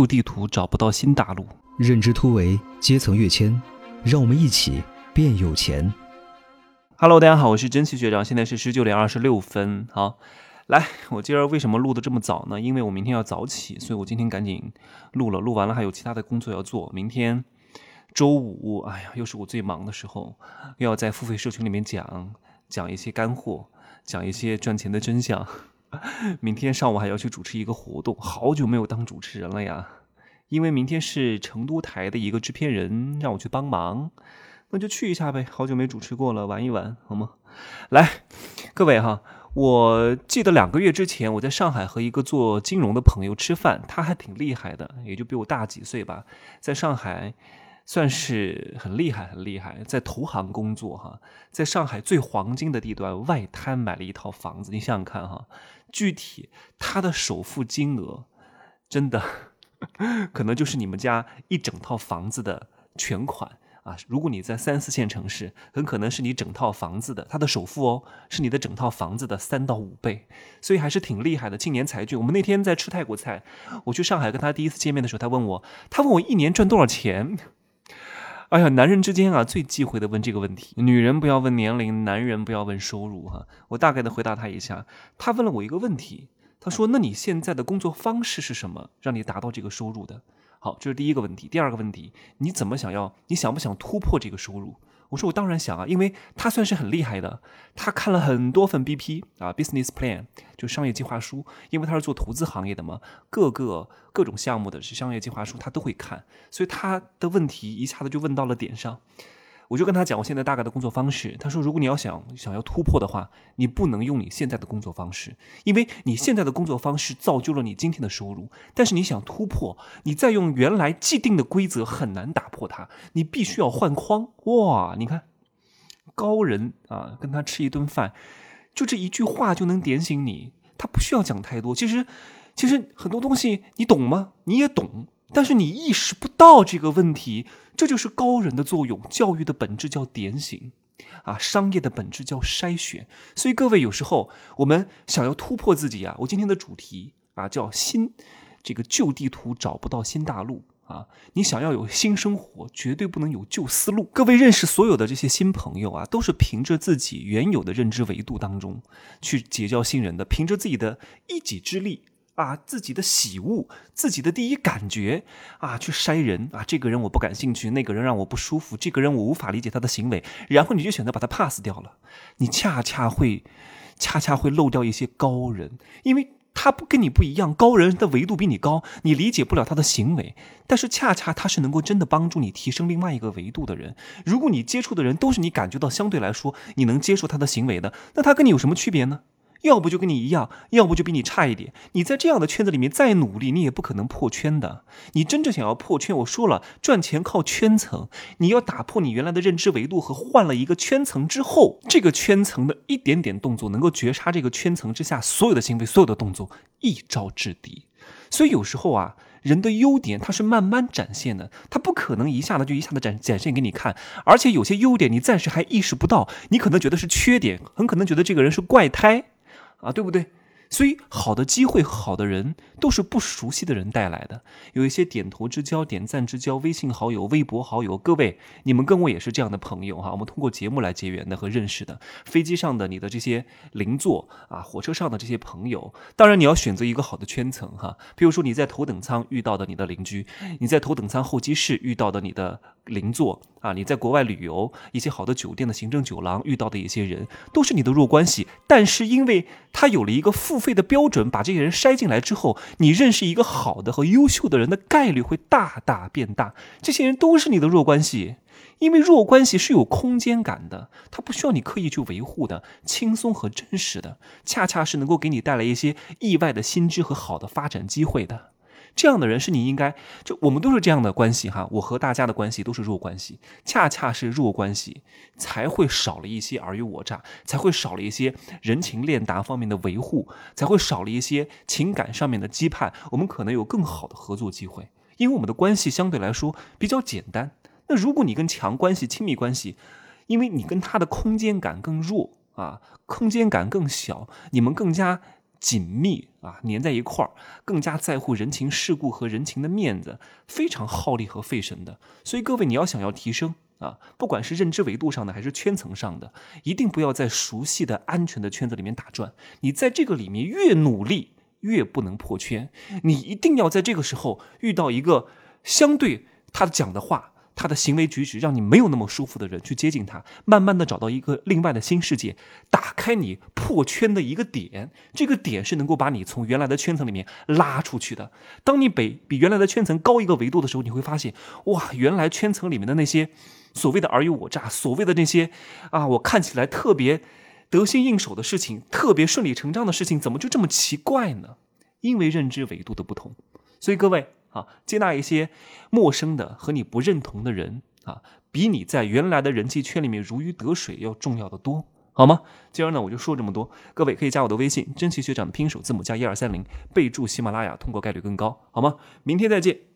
旧地图找不到新大陆，认知突围，阶层跃迁，让我们一起变有钱。Hello，大家好，我是真奇学长，现在是十九点二十六分。好，来，我今儿为什么录的这么早呢？因为我明天要早起，所以我今天赶紧录了，录完了还有其他的工作要做。明天周五，哎呀，又是我最忙的时候，又要在付费社群里面讲讲一些干货，讲一些赚钱的真相。明天上午还要去主持一个活动，好久没有当主持人了呀。因为明天是成都台的一个制片人让我去帮忙，那就去一下呗。好久没主持过了，玩一玩好吗？来，各位哈，我记得两个月之前我在上海和一个做金融的朋友吃饭，他还挺厉害的，也就比我大几岁吧，在上海算是很厉害很厉害，在投行工作哈，在上海最黄金的地段外滩买了一套房子，你想想看哈，具体他的首付金额真的。可能就是你们家一整套房子的全款啊！如果你在三四线城市，很可能是你整套房子的他的首付哦，是你的整套房子的三到五倍，所以还是挺厉害的。青年才俊，我们那天在吃泰国菜，我去上海跟他第一次见面的时候，他问我，他问我一年赚多少钱？哎呀，男人之间啊，最忌讳的问这个问题，女人不要问年龄，男人不要问收入哈。我大概的回答他一下，他问了我一个问题。他说：“那你现在的工作方式是什么，让你达到这个收入的？”好，这是第一个问题。第二个问题，你怎么想要？你想不想突破这个收入？我说我当然想啊，因为他算是很厉害的，他看了很多份 BP 啊，business plan 就商业计划书，因为他是做投资行业的嘛，各个各种项目的是商业计划书他都会看，所以他的问题一下子就问到了点上。我就跟他讲我现在大概的工作方式。他说，如果你要想想要突破的话，你不能用你现在的工作方式，因为你现在的工作方式造就了你今天的收入。但是你想突破，你再用原来既定的规则很难打破它，你必须要换框。哇，你看，高人啊，跟他吃一顿饭，就这一句话就能点醒你。他不需要讲太多。其实，其实很多东西你懂吗？你也懂。但是你意识不到这个问题，这就是高人的作用。教育的本质叫点醒，啊，商业的本质叫筛选。所以各位有时候我们想要突破自己啊，我今天的主题啊叫新，这个旧地图找不到新大陆啊。你想要有新生活，绝对不能有旧思路。各位认识所有的这些新朋友啊，都是凭着自己原有的认知维度当中去结交新人的，凭着自己的一己之力。啊，自己的喜恶，自己的第一感觉啊，去筛人啊，这个人我不感兴趣，那个人让我不舒服，这个人我无法理解他的行为，然后你就选择把他 pass 掉了，你恰恰会，恰恰会漏掉一些高人，因为他不跟你不一样，高人的维度比你高，你理解不了他的行为，但是恰恰他是能够真的帮助你提升另外一个维度的人。如果你接触的人都是你感觉到相对来说你能接受他的行为的，那他跟你有什么区别呢？要不就跟你一样，要不就比你差一点。你在这样的圈子里面再努力，你也不可能破圈的。你真正想要破圈，我说了，赚钱靠圈层。你要打破你原来的认知维度和换了一个圈层之后，这个圈层的一点点动作，能够绝杀这个圈层之下所有的行为、所有的动作，一招制敌。所以有时候啊，人的优点它是慢慢展现的，它不可能一下子就一下子展展现给你看。而且有些优点你暂时还意识不到，你可能觉得是缺点，很可能觉得这个人是怪胎。啊，对不对？所以好的机会、好的人都是不熟悉的人带来的。有一些点头之交、点赞之交、微信好友、微博好友，各位，你们跟我也是这样的朋友哈。我们通过节目来结缘的和认识的。飞机上的你的这些邻座啊，火车上的这些朋友，当然你要选择一个好的圈层哈。比如说你在头等舱遇到的你的邻居，你在头等舱候机室遇到的你的邻座啊，你在国外旅游一些好的酒店的行政酒廊遇到的一些人，都是你的弱关系。但是因为他有了一个付费的标准，把这些人筛进来之后，你认识一个好的和优秀的人的概率会大大变大。这些人都是你的弱关系，因为弱关系是有空间感的，它不需要你刻意去维护的，轻松和真实的，恰恰是能够给你带来一些意外的新知和好的发展机会的。这样的人是你应该就我们都是这样的关系哈，我和大家的关系都是弱关系，恰恰是弱关系才会少了一些尔虞我诈，才会少了一些人情练达方面的维护，才会少了一些情感上面的羁绊，我们可能有更好的合作机会，因为我们的关系相对来说比较简单。那如果你跟强关系、亲密关系，因为你跟他的空间感更弱啊，空间感更小，你们更加。紧密啊，粘在一块儿，更加在乎人情世故和人情的面子，非常耗力和费神的。所以各位，你要想要提升啊，不管是认知维度上的还是圈层上的，一定不要在熟悉的安全的圈子里面打转。你在这个里面越努力，越不能破圈。你一定要在这个时候遇到一个相对他讲的话。他的行为举止让你没有那么舒服的人去接近他，慢慢的找到一个另外的新世界，打开你破圈的一个点，这个点是能够把你从原来的圈层里面拉出去的。当你比比原来的圈层高一个维度的时候，你会发现，哇，原来圈层里面的那些所谓的尔虞我诈，所谓的那些啊，我看起来特别得心应手的事情，特别顺理成章的事情，怎么就这么奇怪呢？因为认知维度的不同，所以各位。啊，接纳一些陌生的和你不认同的人啊，比你在原来的人际圈里面如鱼得水要重要的多，好吗？今儿呢我就说这么多，各位可以加我的微信，真奇学长的拼手字母加一二三零，备注喜马拉雅，通过概率更高，好吗？明天再见。